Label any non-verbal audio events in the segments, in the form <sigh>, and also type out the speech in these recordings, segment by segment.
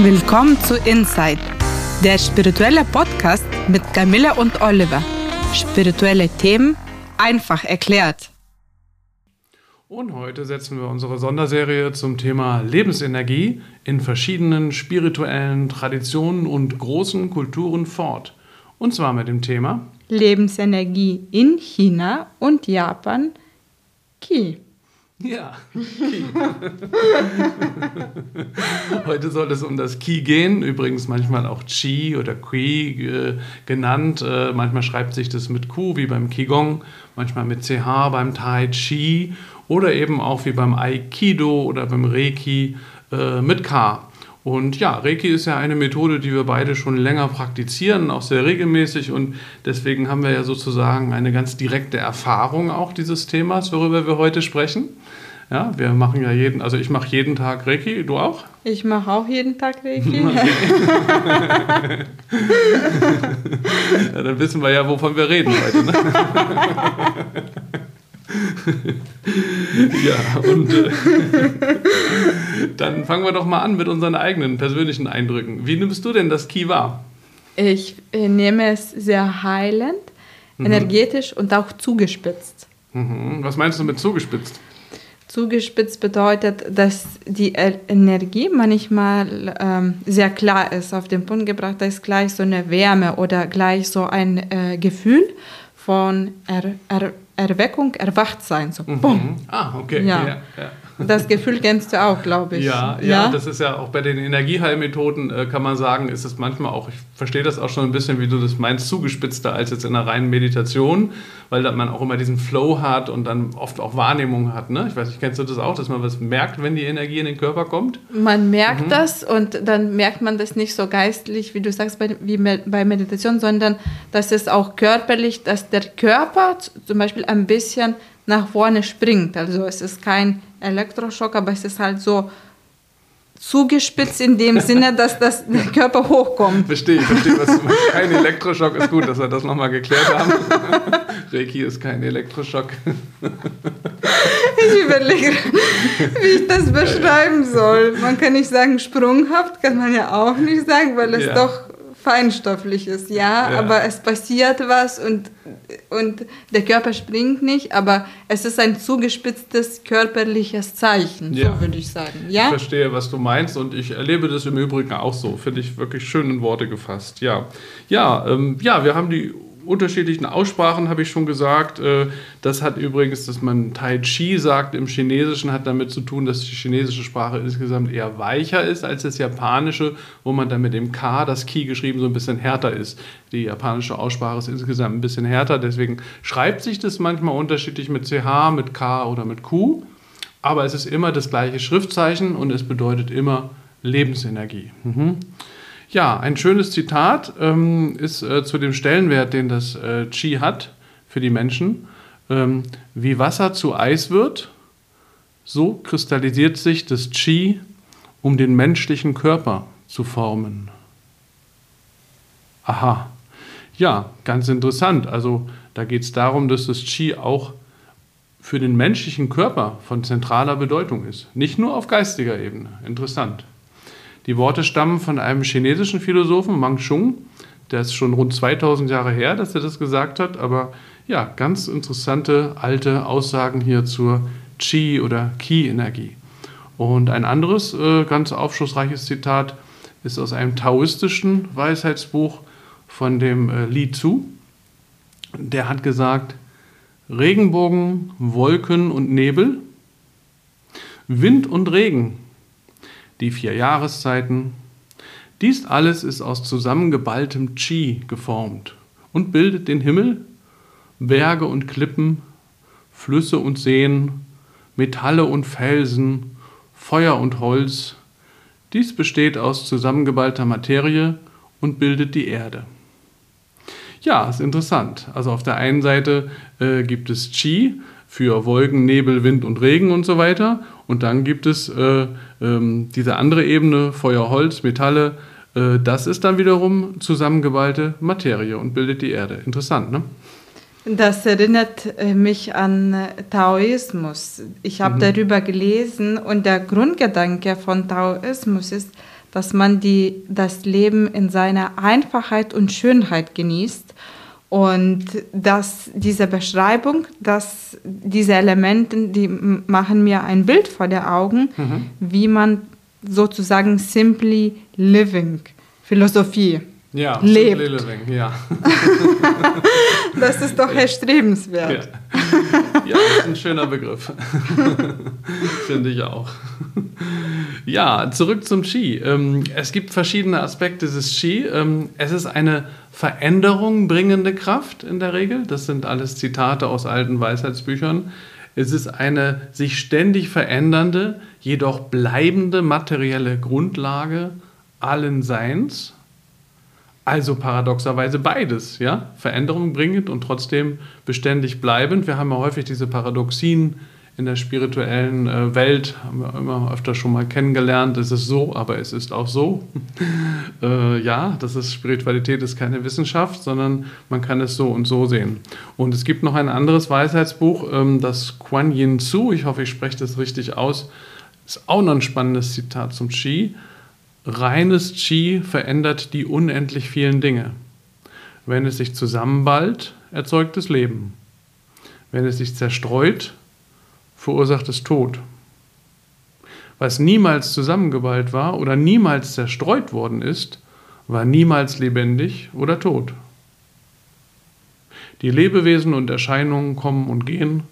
Willkommen zu Inside, der spirituelle Podcast mit Camilla und Oliver. Spirituelle Themen einfach erklärt. Und heute setzen wir unsere Sonderserie zum Thema Lebensenergie in verschiedenen spirituellen Traditionen und großen Kulturen fort. Und zwar mit dem Thema Lebensenergie in China und Japan, Qi. Ja, Ki. <laughs> Heute soll es um das Ki gehen, übrigens manchmal auch Chi oder Qi äh, genannt. Äh, manchmal schreibt sich das mit Q wie beim Qigong, manchmal mit CH beim Tai Chi oder eben auch wie beim Aikido oder beim Reiki äh, mit K. Und ja, Reiki ist ja eine Methode, die wir beide schon länger praktizieren, auch sehr regelmäßig. Und deswegen haben wir ja sozusagen eine ganz direkte Erfahrung auch dieses Themas, worüber wir heute sprechen. Ja, wir machen ja jeden, also ich mache jeden Tag Reiki, du auch? Ich mache auch jeden Tag Reiki. <laughs> ja, dann wissen wir ja, wovon wir reden heute. Ne? ja, und äh, dann fangen wir doch mal an mit unseren eigenen persönlichen Eindrücken. Wie nimmst du denn das Ki wahr? Ich äh, nehme es sehr heilend, mhm. energetisch und auch zugespitzt. Mhm. Was meinst du mit zugespitzt? Zugespitzt bedeutet, dass die Energie manchmal ähm, sehr klar ist, auf den Punkt gebracht, da ist gleich so eine Wärme oder gleich so ein äh, Gefühl von er, er, Erweckung, Erwachtsein. So, mhm. Ah, okay. Ja. ja, ja. Das Gefühl kennst du auch, glaube ich. Ja, ja, ja, das ist ja auch bei den Energieheilmethoden, äh, kann man sagen, ist es manchmal auch, ich verstehe das auch schon ein bisschen, wie du das meinst, zugespitzter als jetzt in einer reinen Meditation, weil dann man auch immer diesen Flow hat und dann oft auch Wahrnehmung hat. Ne? Ich weiß nicht, kennst du das auch, dass man was merkt, wenn die Energie in den Körper kommt? Man merkt mhm. das und dann merkt man das nicht so geistlich, wie du sagst, bei, wie bei Meditation, sondern das ist auch körperlich, dass der Körper zum Beispiel ein bisschen nach vorne springt. Also es ist kein Elektroschock, aber es ist halt so zugespitzt in dem <laughs> Sinne, dass das der Körper hochkommt. Verstehe, verstehe. Was kein Elektroschock ist gut, dass wir das nochmal geklärt haben. <laughs> Reiki ist kein Elektroschock. <laughs> ich überlege, wie ich das beschreiben soll. Man kann nicht sagen, sprunghaft kann man ja auch nicht sagen, weil es ja. doch feinstoffliches, ja, ja, aber es passiert was und, und der Körper springt nicht, aber es ist ein zugespitztes körperliches Zeichen, ja. so würde ich sagen. Ja? Ich verstehe, was du meinst und ich erlebe das im Übrigen auch so, finde ich wirklich schön in Worte gefasst. Ja, ja, ähm, ja wir haben die unterschiedlichen Aussprachen, habe ich schon gesagt. Äh, das hat übrigens, dass man Tai Chi sagt im Chinesischen, hat damit zu tun, dass die chinesische Sprache insgesamt eher weicher ist als das Japanische, wo man dann mit dem K, das Ki geschrieben, so ein bisschen härter ist. Die japanische Aussprache ist insgesamt ein bisschen härter, deswegen schreibt sich das manchmal unterschiedlich mit CH, mit K oder mit Q. Aber es ist immer das gleiche Schriftzeichen und es bedeutet immer Lebensenergie. Mhm. Ja, ein schönes Zitat ähm, ist äh, zu dem Stellenwert, den das äh, Qi hat für die Menschen. Ähm, wie Wasser zu Eis wird, so kristallisiert sich das Qi, um den menschlichen Körper zu formen. Aha. Ja, ganz interessant. Also da geht es darum, dass das Qi auch für den menschlichen Körper von zentraler Bedeutung ist. Nicht nur auf geistiger Ebene. Interessant. Die Worte stammen von einem chinesischen Philosophen, Mang Chung. Der ist schon rund 2000 Jahre her, dass er das gesagt hat. Aber ja, ganz interessante alte Aussagen hier zur Qi oder Qi-Energie. Und ein anderes äh, ganz aufschlussreiches Zitat ist aus einem taoistischen Weisheitsbuch von dem äh, Li Zu. Der hat gesagt, Regenbogen, Wolken und Nebel, Wind und Regen die vier Jahreszeiten. Dies alles ist aus zusammengeballtem Qi geformt und bildet den Himmel, Berge und Klippen, Flüsse und Seen, Metalle und Felsen, Feuer und Holz. Dies besteht aus zusammengeballter Materie und bildet die Erde. Ja, ist interessant. Also auf der einen Seite äh, gibt es Qi für Wolken, Nebel, Wind und Regen und so weiter. Und dann gibt es äh, ähm, diese andere Ebene, Feuer, Holz, Metalle. Äh, das ist dann wiederum zusammengeballte Materie und bildet die Erde. Interessant, ne? Das erinnert äh, mich an äh, Taoismus. Ich habe mhm. darüber gelesen und der Grundgedanke von Taoismus ist, dass man die, das Leben in seiner Einfachheit und Schönheit genießt. Und dass diese Beschreibung, dass diese Elemente, die machen mir ein Bild vor den Augen, mhm. wie man sozusagen simply living, Philosophie ja, lebt. Living, ja. <laughs> das ist doch erstrebenswert. Ja. ja, das ist ein schöner Begriff. <laughs> Finde ich auch. Ja, zurück zum Qi. Ähm, es gibt verschiedene Aspekte des Qi. Ähm, es ist eine Veränderung bringende Kraft in der Regel. Das sind alles Zitate aus alten Weisheitsbüchern. Es ist eine sich ständig verändernde, jedoch bleibende materielle Grundlage allen Seins. Also paradoxerweise beides, ja? Veränderung bringend und trotzdem beständig bleibend. Wir haben ja häufig diese Paradoxien in der spirituellen äh, Welt, haben wir immer öfter schon mal kennengelernt. Es ist so, aber es ist auch so. <laughs> äh, ja, das ist Spiritualität ist keine Wissenschaft, sondern man kann es so und so sehen. Und es gibt noch ein anderes Weisheitsbuch, ähm, das Quan Yin Su, ich hoffe, ich spreche das richtig aus, ist auch noch ein spannendes Zitat zum Qi Reines Qi verändert die unendlich vielen Dinge. Wenn es sich zusammenballt, erzeugt es Leben. Wenn es sich zerstreut, verursacht es Tod. Was niemals zusammengeballt war oder niemals zerstreut worden ist, war niemals lebendig oder tot. Die Lebewesen und Erscheinungen kommen und gehen,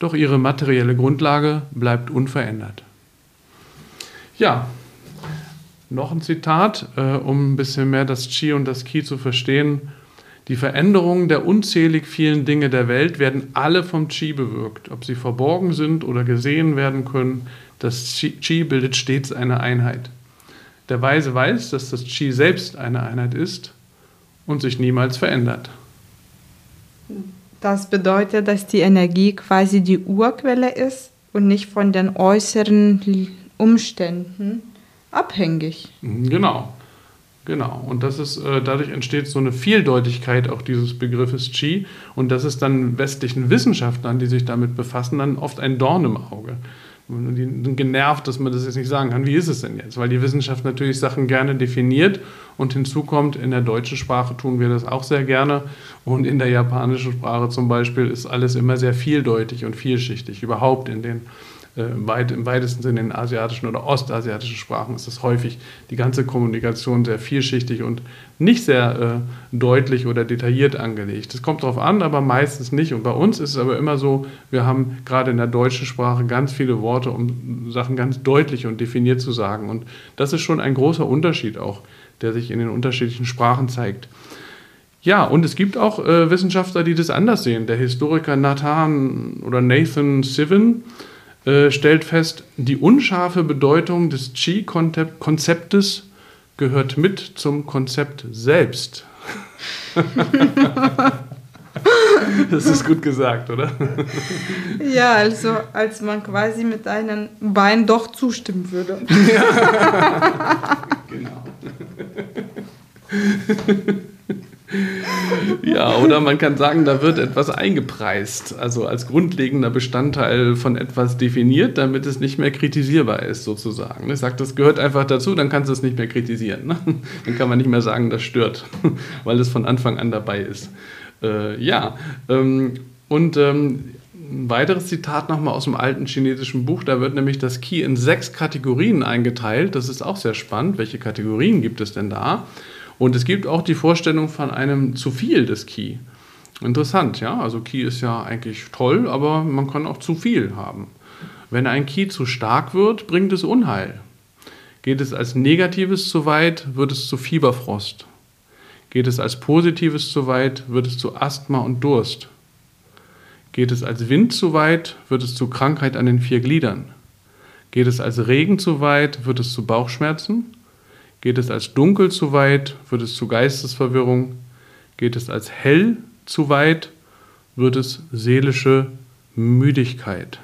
doch ihre materielle Grundlage bleibt unverändert. Ja, noch ein Zitat, äh, um ein bisschen mehr das Qi und das Qi zu verstehen. Die Veränderungen der unzählig vielen Dinge der Welt werden alle vom Qi bewirkt. Ob sie verborgen sind oder gesehen werden können, das Qi bildet stets eine Einheit. Der Weise weiß, dass das Qi selbst eine Einheit ist und sich niemals verändert. Das bedeutet, dass die Energie quasi die Urquelle ist und nicht von den äußeren Umständen abhängig. Genau. Genau, und das ist, äh, dadurch entsteht so eine Vieldeutigkeit auch dieses Begriffes Qi und das ist dann westlichen Wissenschaftlern, die sich damit befassen, dann oft ein Dorn im Auge. Die sind genervt, dass man das jetzt nicht sagen kann, wie ist es denn jetzt? Weil die Wissenschaft natürlich Sachen gerne definiert und hinzu kommt, in der deutschen Sprache tun wir das auch sehr gerne und in der japanischen Sprache zum Beispiel ist alles immer sehr vieldeutig und vielschichtig, überhaupt in den weit, im weitesten Sinne in asiatischen oder ostasiatischen Sprachen ist es häufig die ganze Kommunikation sehr vielschichtig und nicht sehr äh, deutlich oder detailliert angelegt. Das kommt darauf an, aber meistens nicht. Und bei uns ist es aber immer so, wir haben gerade in der deutschen Sprache ganz viele Worte, um Sachen ganz deutlich und definiert zu sagen. Und das ist schon ein großer Unterschied auch, der sich in den unterschiedlichen Sprachen zeigt. Ja, und es gibt auch äh, Wissenschaftler, die das anders sehen. Der Historiker Nathan oder Nathan Sivan äh, stellt fest, die unscharfe Bedeutung des Qi-Konzeptes gehört mit zum Konzept selbst. <laughs> das ist gut gesagt, oder? Ja, also als man quasi mit einem Bein doch zustimmen würde. Ja. <laughs> genau. <laughs> ja, oder man kann sagen, da wird etwas eingepreist, also als grundlegender Bestandteil von etwas definiert, damit es nicht mehr kritisierbar ist, sozusagen. Ich sage, das gehört einfach dazu, dann kannst du es nicht mehr kritisieren. Ne? <laughs> Dann kann man nicht mehr sagen, das stört, <laughs> weil es von Anfang an dabei ist. Äh, ja, ähm, und ähm, ein weiteres Zitat nochmal aus dem alten chinesischen Buch, da wird nämlich das Qi in sechs Kategorien eingeteilt. Das ist auch sehr spannend. Welche Kategorien gibt es denn da? Und es gibt auch die Vorstellung von einem zu viel des Ki. Interessant, ja. Also Ki ist ja eigentlich toll, aber man kann auch zu viel haben. Wenn ein Ki zu stark wird, bringt es Unheil. Geht es als Negatives zu weit, wird es zu Fieberfrost. Geht es als Positives zu weit, wird es zu Asthma und Durst. Geht es als Wind zu weit, wird es zu Krankheit an den vier Gliedern. Geht es als Regen zu weit, wird es zu Bauchschmerzen. Geht es als dunkel zu weit, wird es zu Geistesverwirrung. Geht es als hell zu weit, wird es seelische Müdigkeit.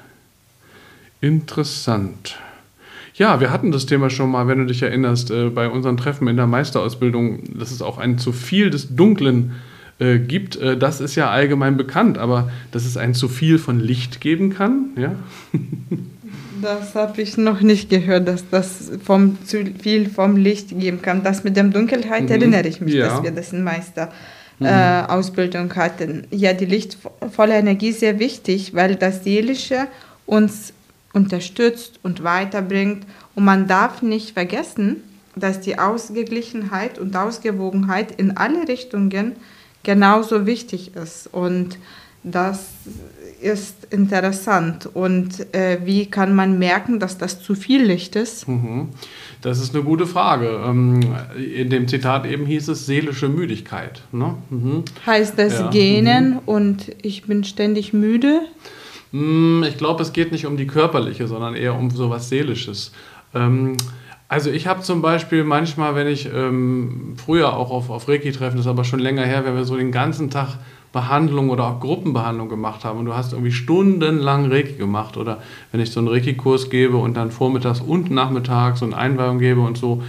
Interessant. Ja, wir hatten das Thema schon mal, wenn du dich erinnerst, äh, bei unseren Treffen in der Meisterausbildung, dass es auch ein zu viel des Dunklen äh, gibt. Äh, das ist ja allgemein bekannt, aber dass es ein zu viel von Licht geben kann, ja. <laughs> Das habe ich noch nicht gehört, dass das vom, zu viel vom Licht geben kann. Das mit der Dunkelheit mhm. erinnere ich mich, ja. dass wir das in Meister mhm. äh, Ausbildung hatten. Ja, die lichtvolle Energie ist sehr wichtig, weil das Seelische uns unterstützt und weiterbringt. Und man darf nicht vergessen, dass die Ausgeglichenheit und Ausgewogenheit in alle Richtungen genauso wichtig ist. Und das ist interessant. Und äh, wie kann man merken, dass das zu viel Licht ist? Mhm. Das ist eine gute Frage. Ähm, in dem Zitat eben hieß es seelische Müdigkeit. Ne? Mhm. Heißt das ja. Gähnen mhm. und ich bin ständig müde? Mm, ich glaube, es geht nicht um die körperliche, sondern eher um so was Seelisches. Ähm, also ich habe zum Beispiel manchmal, wenn ich ähm, früher auch auf, auf Reiki-Treffen, das ist aber schon länger her, wenn wir so den ganzen Tag Behandlung oder auch Gruppenbehandlung gemacht haben und du hast irgendwie stundenlang Reiki gemacht oder wenn ich so einen Reiki-Kurs gebe und dann vormittags und nachmittags eine Einweihung gebe und so,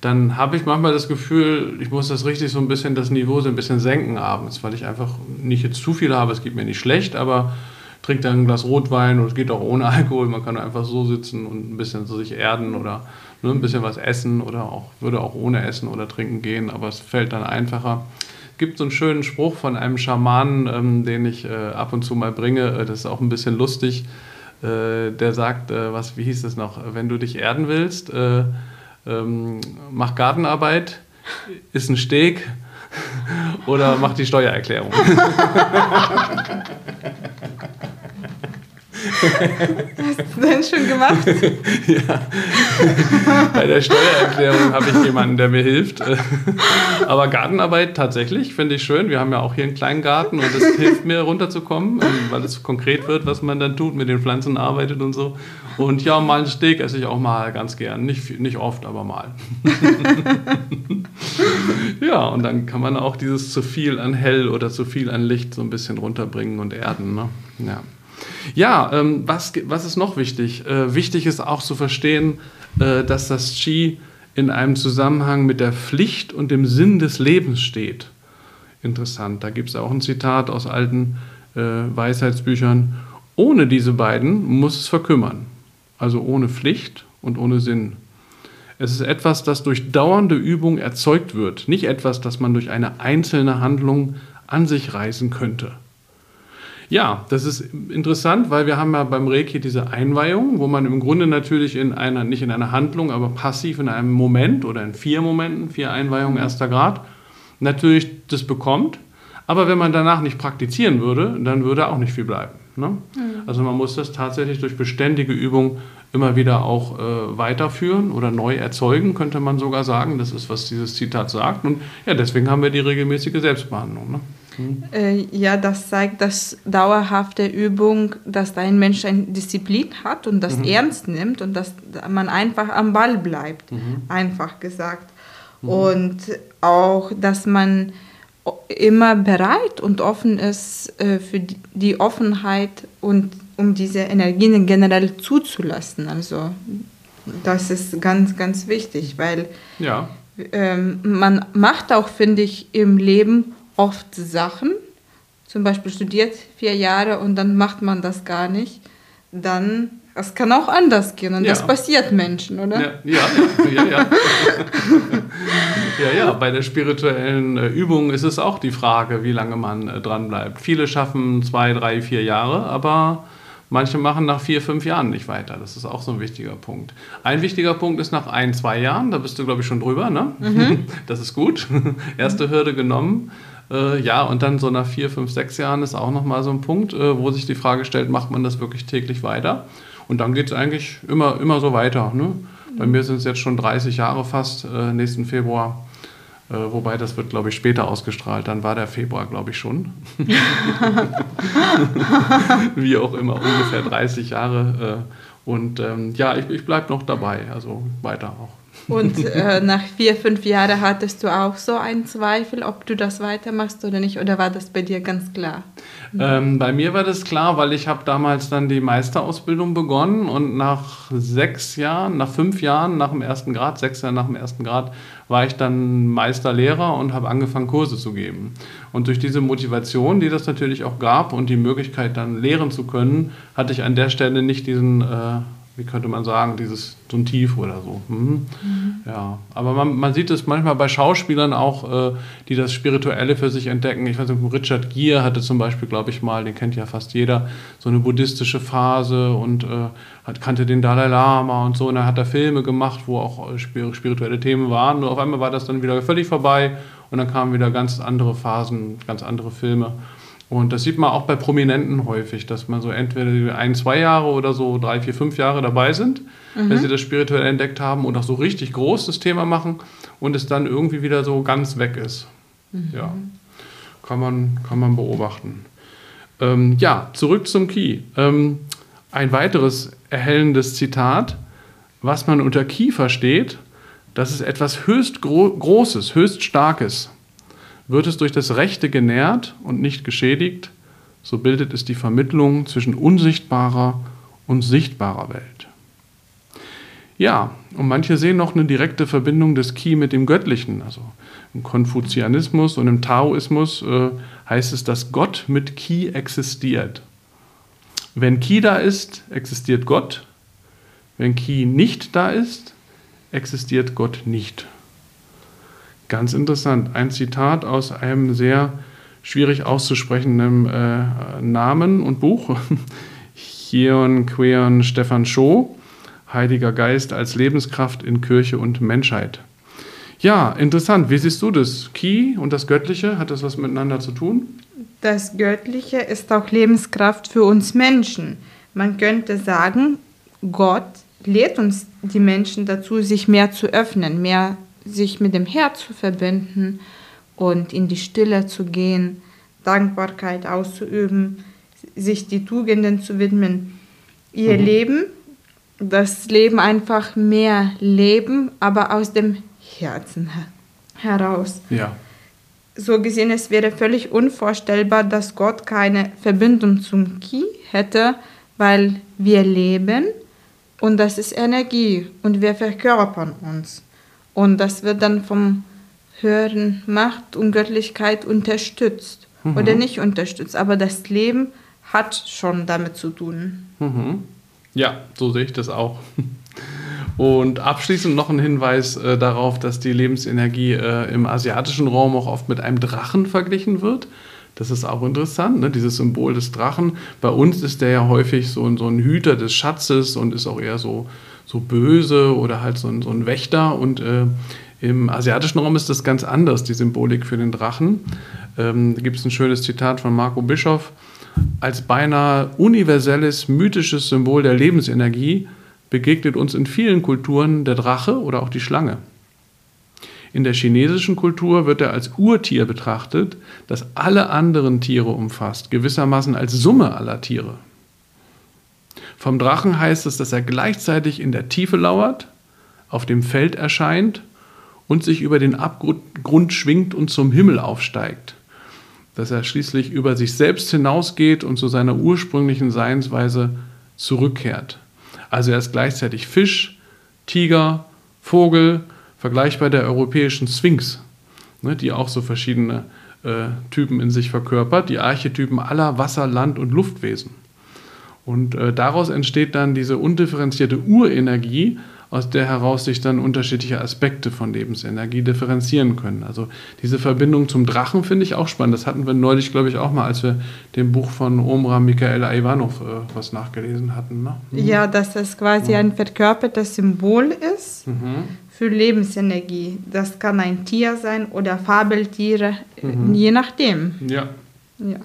dann habe ich manchmal das Gefühl, ich muss das richtig so ein bisschen, das Niveau so ein bisschen senken abends, weil ich einfach nicht jetzt zu viel habe, es geht mir nicht schlecht, aber trinke dann ein Glas Rotwein und es geht auch ohne <laughs> Alkohol, man kann einfach so sitzen und ein bisschen so sich erden oder ne, ein bisschen was essen oder auch, würde auch ohne Essen oder Trinken gehen, aber es fällt dann einfacher gibt so einen schönen Spruch von einem Schamanen, ähm, den ich äh, ab und zu mal bringe. Äh, das ist auch ein bisschen lustig. Äh, der sagt, äh, was, wie hieß es noch? Wenn du dich erden willst, äh, ähm, mach Gartenarbeit, ist ein Steg <laughs> oder mach die Steuererklärung. <laughs> Hast du denn schon gemacht? <laughs> ja. Bei der Steuererklärung habe ich jemanden, der mir hilft. <laughs> Aber Gartenarbeit tatsächlich finde ich schön. Wir haben ja auch hier einen kleinen Garten und es hilft mir runterzukommen, ähm, weil es konkret wird, was man dann tut, mit den Pflanzen arbeitet und so. Und ja, mal ein Steak esse ich auch mal ganz gern. Nicht, nicht oft, aber mal. <laughs> ja, und dann kann man auch dieses zu viel an Hell oder zu viel an Licht so ein bisschen runterbringen und erden. Ne? Ja. Ja, ähm, was, was ist noch wichtig? Äh, wichtig ist auch zu verstehen, äh, dass das Qi in einem Zusammenhang mit der Pflicht und dem Sinn des Lebens steht. Interessant, da gibt es auch ein Zitat aus alten äh, Weisheitsbüchern. Ohne diese beiden muss es verkümmern. Also ohne Pflicht und ohne Sinn. Es ist etwas, das durch dauernde Übung erzeugt wird, nicht etwas, das man durch eine einzelne Handlung an sich reißen könnte. Ja, das ist interessant, weil wir haben ja beim Reiki diese Einweihung, wo man im Grunde natürlich in einer, nicht in einer Handlung, aber passiv in einem Moment oder in vier Momenten, vier Einweihungen erster Grad, natürlich das bekommt. Aber wenn man danach nicht praktizieren würde, dann würde auch nicht viel bleiben. Ne? Mhm. Also man muss das tatsächlich durch beständige Übung immer wieder auch äh, weiterführen oder neu erzeugen, könnte man sogar sagen. Das ist, was dieses Zitat sagt. Und ja, deswegen haben wir die regelmäßige Selbstbehandlung. Ne? Äh, ja, das zeigt, dass dauerhafte Übung, dass ein Mensch eine Disziplin hat und das mhm. ernst nimmt und dass man einfach am Ball bleibt, mhm. einfach gesagt. Mhm. Und auch, dass man immer bereit und offen ist äh, für die Offenheit und um diese Energien generell zuzulassen. Also das ist ganz, ganz wichtig, weil ja. ähm, man macht auch, finde ich, im Leben oft Sachen, zum Beispiel studiert vier Jahre und dann macht man das gar nicht, dann es kann auch anders gehen und ja. das passiert Menschen, oder? Ja, ja, ja. Ja, <laughs> ja. ja, bei der spirituellen äh, Übung ist es auch die Frage, wie lange man äh, dran bleibt. Viele schaffen zwei, drei, vier Jahre, aber manche machen nach vier, fünf Jahren nicht weiter. Das ist auch so ein wichtiger Punkt. Ein wichtiger Punkt ist nach ein, zwei Jahren, da bist du, glaube ich, schon drüber, ne? Mhm. <laughs> Das ist gut. <laughs> Erste Hürde genommen. Äh, ja, und dann so nach vier, fünf, sechs Jahren ist auch nochmal so ein Punkt, äh, wo sich die Frage stellt, macht man das wirklich täglich weiter? Und dann geht es eigentlich immer, immer so weiter. Ne? Bei mir sind es jetzt schon 30 Jahre fast, äh, nächsten Februar. Äh, wobei das wird, glaube ich, später ausgestrahlt. Dann war der Februar, glaube ich, schon. <laughs> Wie auch immer, ungefähr 30 Jahre. Äh, und ähm, ja, ich, ich bleibe noch dabei, also weiter auch. Und äh, nach vier, fünf Jahren hattest du auch so einen Zweifel, ob du das weitermachst oder nicht? Oder war das bei dir ganz klar? Ähm, bei mir war das klar, weil ich habe damals dann die Meisterausbildung begonnen und nach sechs Jahren, nach fünf Jahren nach dem ersten Grad, sechs Jahre nach dem ersten Grad, war ich dann Meisterlehrer und habe angefangen, Kurse zu geben. Und durch diese Motivation, die das natürlich auch gab und die Möglichkeit dann lehren zu können, hatte ich an der Stelle nicht diesen... Äh, wie könnte man sagen, dieses so ein Tief oder so. Mhm. Mhm. Ja, aber man, man, sieht es manchmal bei Schauspielern auch, äh, die das Spirituelle für sich entdecken. Ich weiß nicht, Richard Gere hatte zum Beispiel, glaube ich mal, den kennt ja fast jeder, so eine buddhistische Phase und äh, hat, kannte den Dalai Lama und so. Und er hat da Filme gemacht, wo auch äh, spirituelle Themen waren. Nur auf einmal war das dann wieder völlig vorbei und dann kamen wieder ganz andere Phasen, ganz andere Filme. Und das sieht man auch bei Prominenten häufig, dass man so entweder ein, zwei Jahre oder so drei, vier, fünf Jahre dabei sind, mhm. wenn sie das spirituell entdeckt haben und auch so richtig groß das Thema machen und es dann irgendwie wieder so ganz weg ist. Mhm. Ja, kann man, kann man beobachten. Ähm, ja, zurück zum Key. Ähm, ein weiteres erhellendes Zitat, was man unter Key versteht, das ist etwas höchst Großes, höchst Starkes. Wird es durch das Rechte genährt und nicht geschädigt, so bildet es die Vermittlung zwischen unsichtbarer und sichtbarer Welt. Ja, und manche sehen noch eine direkte Verbindung des Ki mit dem Göttlichen. Also im Konfuzianismus und im Taoismus äh, heißt es, dass Gott mit Ki existiert. Wenn Ki da ist, existiert Gott. Wenn Ki nicht da ist, existiert Gott nicht. Ganz interessant. Ein Zitat aus einem sehr schwierig auszusprechenden äh, Namen und Buch. <laughs> Chion Queon Stefan Scho, Heiliger Geist als Lebenskraft in Kirche und Menschheit. Ja, interessant. Wie siehst du das? Ki und das Göttliche, hat das was miteinander zu tun? Das Göttliche ist auch Lebenskraft für uns Menschen. Man könnte sagen, Gott lädt uns die Menschen dazu, sich mehr zu öffnen, mehr sich mit dem Herz zu verbinden und in die Stille zu gehen, Dankbarkeit auszuüben, sich die Tugenden zu widmen, ihr mhm. Leben, das Leben einfach mehr leben, aber aus dem Herzen heraus. Ja. So gesehen, es wäre völlig unvorstellbar, dass Gott keine Verbindung zum Ki hätte, weil wir leben und das ist Energie und wir verkörpern uns. Und das wird dann vom höheren Macht und Göttlichkeit unterstützt mhm. oder nicht unterstützt. Aber das Leben hat schon damit zu tun. Mhm. Ja, so sehe ich das auch. Und abschließend noch ein Hinweis äh, darauf, dass die Lebensenergie äh, im asiatischen Raum auch oft mit einem Drachen verglichen wird. Das ist auch interessant, ne? dieses Symbol des Drachen. Bei uns ist der ja häufig so, so ein Hüter des Schatzes und ist auch eher so, so böse oder halt so ein, so ein Wächter. Und äh, im asiatischen Raum ist das ganz anders, die Symbolik für den Drachen. Ähm, da gibt es ein schönes Zitat von Marco Bischoff. Als beinahe universelles, mythisches Symbol der Lebensenergie begegnet uns in vielen Kulturen der Drache oder auch die Schlange. In der chinesischen Kultur wird er als Urtier betrachtet, das alle anderen Tiere umfasst, gewissermaßen als Summe aller Tiere. Vom Drachen heißt es, dass er gleichzeitig in der Tiefe lauert, auf dem Feld erscheint und sich über den Abgrund schwingt und zum Himmel aufsteigt. Dass er schließlich über sich selbst hinausgeht und zu seiner ursprünglichen Seinsweise zurückkehrt. Also er ist gleichzeitig Fisch, Tiger, Vogel, vergleichbar der europäischen Sphinx, ne, die auch so verschiedene äh, Typen in sich verkörpert, die Archetypen aller Wasser-, Land- und Luftwesen. Und äh, daraus entsteht dann diese undifferenzierte Urenergie, aus der heraus sich dann unterschiedliche Aspekte von Lebensenergie differenzieren können. Also diese Verbindung zum Drachen finde ich auch spannend. Das hatten wir neulich, glaube ich, auch mal, als wir dem Buch von Omra Michaela Ivanov äh, was nachgelesen hatten. Ne? Mhm. Ja, dass das quasi ein verkörpertes Symbol ist mhm. für Lebensenergie. Das kann ein Tier sein oder Fabeltiere, mhm. je nachdem. Ja. ja.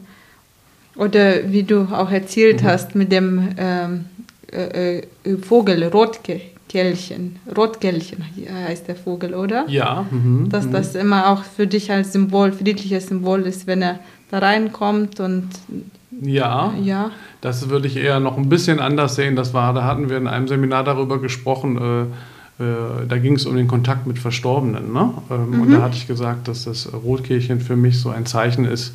Oder wie du auch erzählt mhm. hast mit dem ähm, äh, äh, Vogel, Rotkehlchen. Rotkehlchen heißt der Vogel, oder? Ja. Mhm. Dass mhm. das immer auch für dich als Symbol, friedliches Symbol ist, wenn er da reinkommt und. Ja, ja. Das würde ich eher noch ein bisschen anders sehen. Das war, da hatten wir in einem Seminar darüber gesprochen. Äh, äh, da ging es um den Kontakt mit Verstorbenen. Ne? Ähm, mhm. Und da hatte ich gesagt, dass das Rotkehlchen für mich so ein Zeichen ist,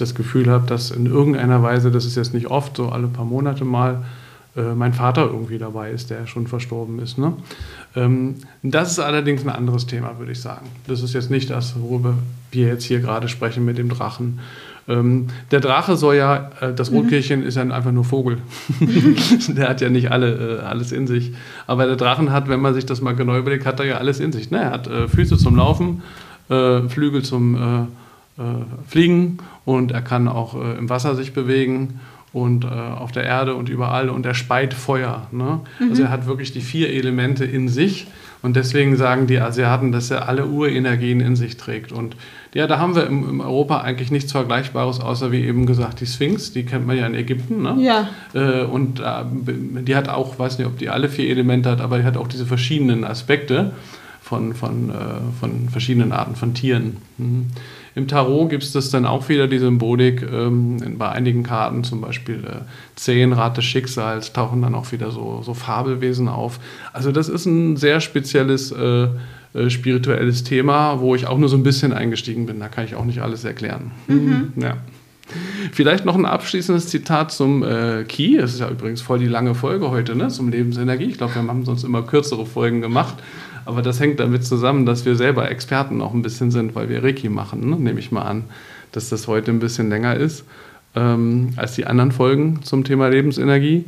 das Gefühl habe, dass in irgendeiner Weise, das ist jetzt nicht oft, so alle paar Monate mal, äh, mein Vater irgendwie dabei ist, der schon verstorben ist. Ne? Ähm, das ist allerdings ein anderes Thema, würde ich sagen. Das ist jetzt nicht das, worüber wir jetzt hier gerade sprechen mit dem Drachen. Ähm, der Drache soll ja, äh, das mhm. Rotkehlchen ist ja einfach nur Vogel. <laughs> der hat ja nicht alle, äh, alles in sich. Aber der Drachen hat, wenn man sich das mal genau überlegt, hat er ja alles in sich. Ne? Er hat Füße zum Laufen, Flügel zum Fliegen und er kann auch im Wasser sich bewegen und auf der Erde und überall und er speit Feuer. Ne? Mhm. Also er hat wirklich die vier Elemente in sich. Und deswegen sagen die Asiaten, dass er alle Urenergien in sich trägt. Und ja, da haben wir im, im, Europa eigentlich nichts Vergleichbares, außer wie eben gesagt die Sphinx, die kennt man ja in Ägypten. Ne? Ja. Äh, und äh, die hat auch, weiß nicht, ob die alle vier Elemente hat, aber die hat auch diese verschiedenen Aspekte von, von, äh, von verschiedenen Arten von Tieren. Mhm. Im Tarot gibt es das dann auch wieder, die Symbolik. Ähm, bei einigen Karten, zum Beispiel äh, Zehnrad des Schicksals, tauchen dann auch wieder so, so Fabelwesen auf. Also das ist ein sehr spezielles äh, äh, spirituelles Thema, wo ich auch nur so ein bisschen eingestiegen bin. Da kann ich auch nicht alles erklären. Mhm. Ja. Vielleicht noch ein abschließendes Zitat zum äh, Key. Es ist ja übrigens voll die lange Folge heute, ne? Zum Lebensenergie. Ich glaube, wir haben sonst immer kürzere Folgen gemacht. Aber das hängt damit zusammen, dass wir selber Experten auch ein bisschen sind, weil wir Reiki machen, ne? nehme ich mal an, dass das heute ein bisschen länger ist ähm, als die anderen Folgen zum Thema Lebensenergie.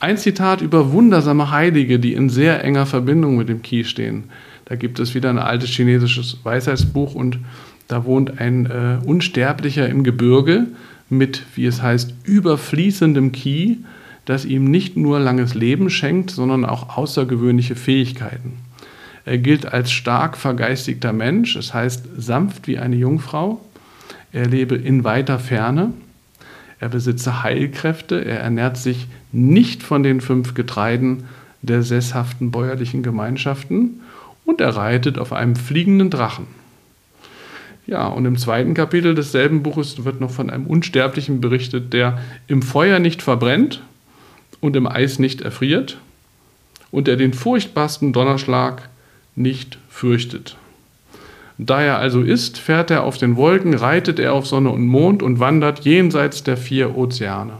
Ein Zitat über wundersame Heilige, die in sehr enger Verbindung mit dem Qi stehen. Da gibt es wieder ein altes chinesisches Weisheitsbuch und da wohnt ein äh, Unsterblicher im Gebirge mit, wie es heißt, überfließendem Qi, das ihm nicht nur langes Leben schenkt, sondern auch außergewöhnliche Fähigkeiten. Er gilt als stark vergeistigter Mensch, es heißt sanft wie eine Jungfrau. Er lebe in weiter Ferne. Er besitze Heilkräfte. Er ernährt sich nicht von den fünf Getreiden der sesshaften bäuerlichen Gemeinschaften und er reitet auf einem fliegenden Drachen. Ja, und im zweiten Kapitel desselben Buches wird noch von einem Unsterblichen berichtet, der im Feuer nicht verbrennt und im Eis nicht erfriert und der den furchtbarsten Donnerschlag nicht fürchtet. Da er also ist, fährt er auf den Wolken, reitet er auf Sonne und Mond und wandert jenseits der vier Ozeane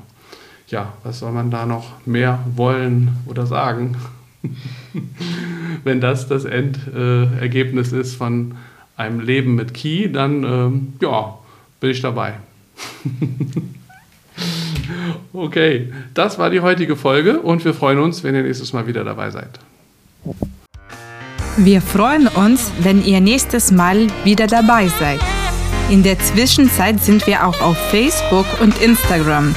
ja, was soll man da noch mehr wollen oder sagen, <laughs> wenn das das Endergebnis ist von einem Leben mit Key, dann ähm, ja, bin ich dabei. <laughs> okay, das war die heutige Folge und wir freuen uns, wenn ihr nächstes Mal wieder dabei seid. Wir freuen uns, wenn ihr nächstes Mal wieder dabei seid. In der Zwischenzeit sind wir auch auf Facebook und Instagram.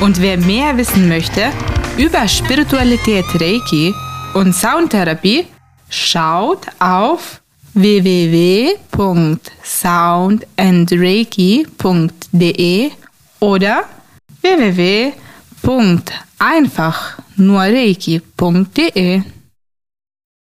Und wer mehr wissen möchte über Spiritualität Reiki und Soundtherapie, schaut auf www.soundandreiki.de oder www.einfachnurreiki.de.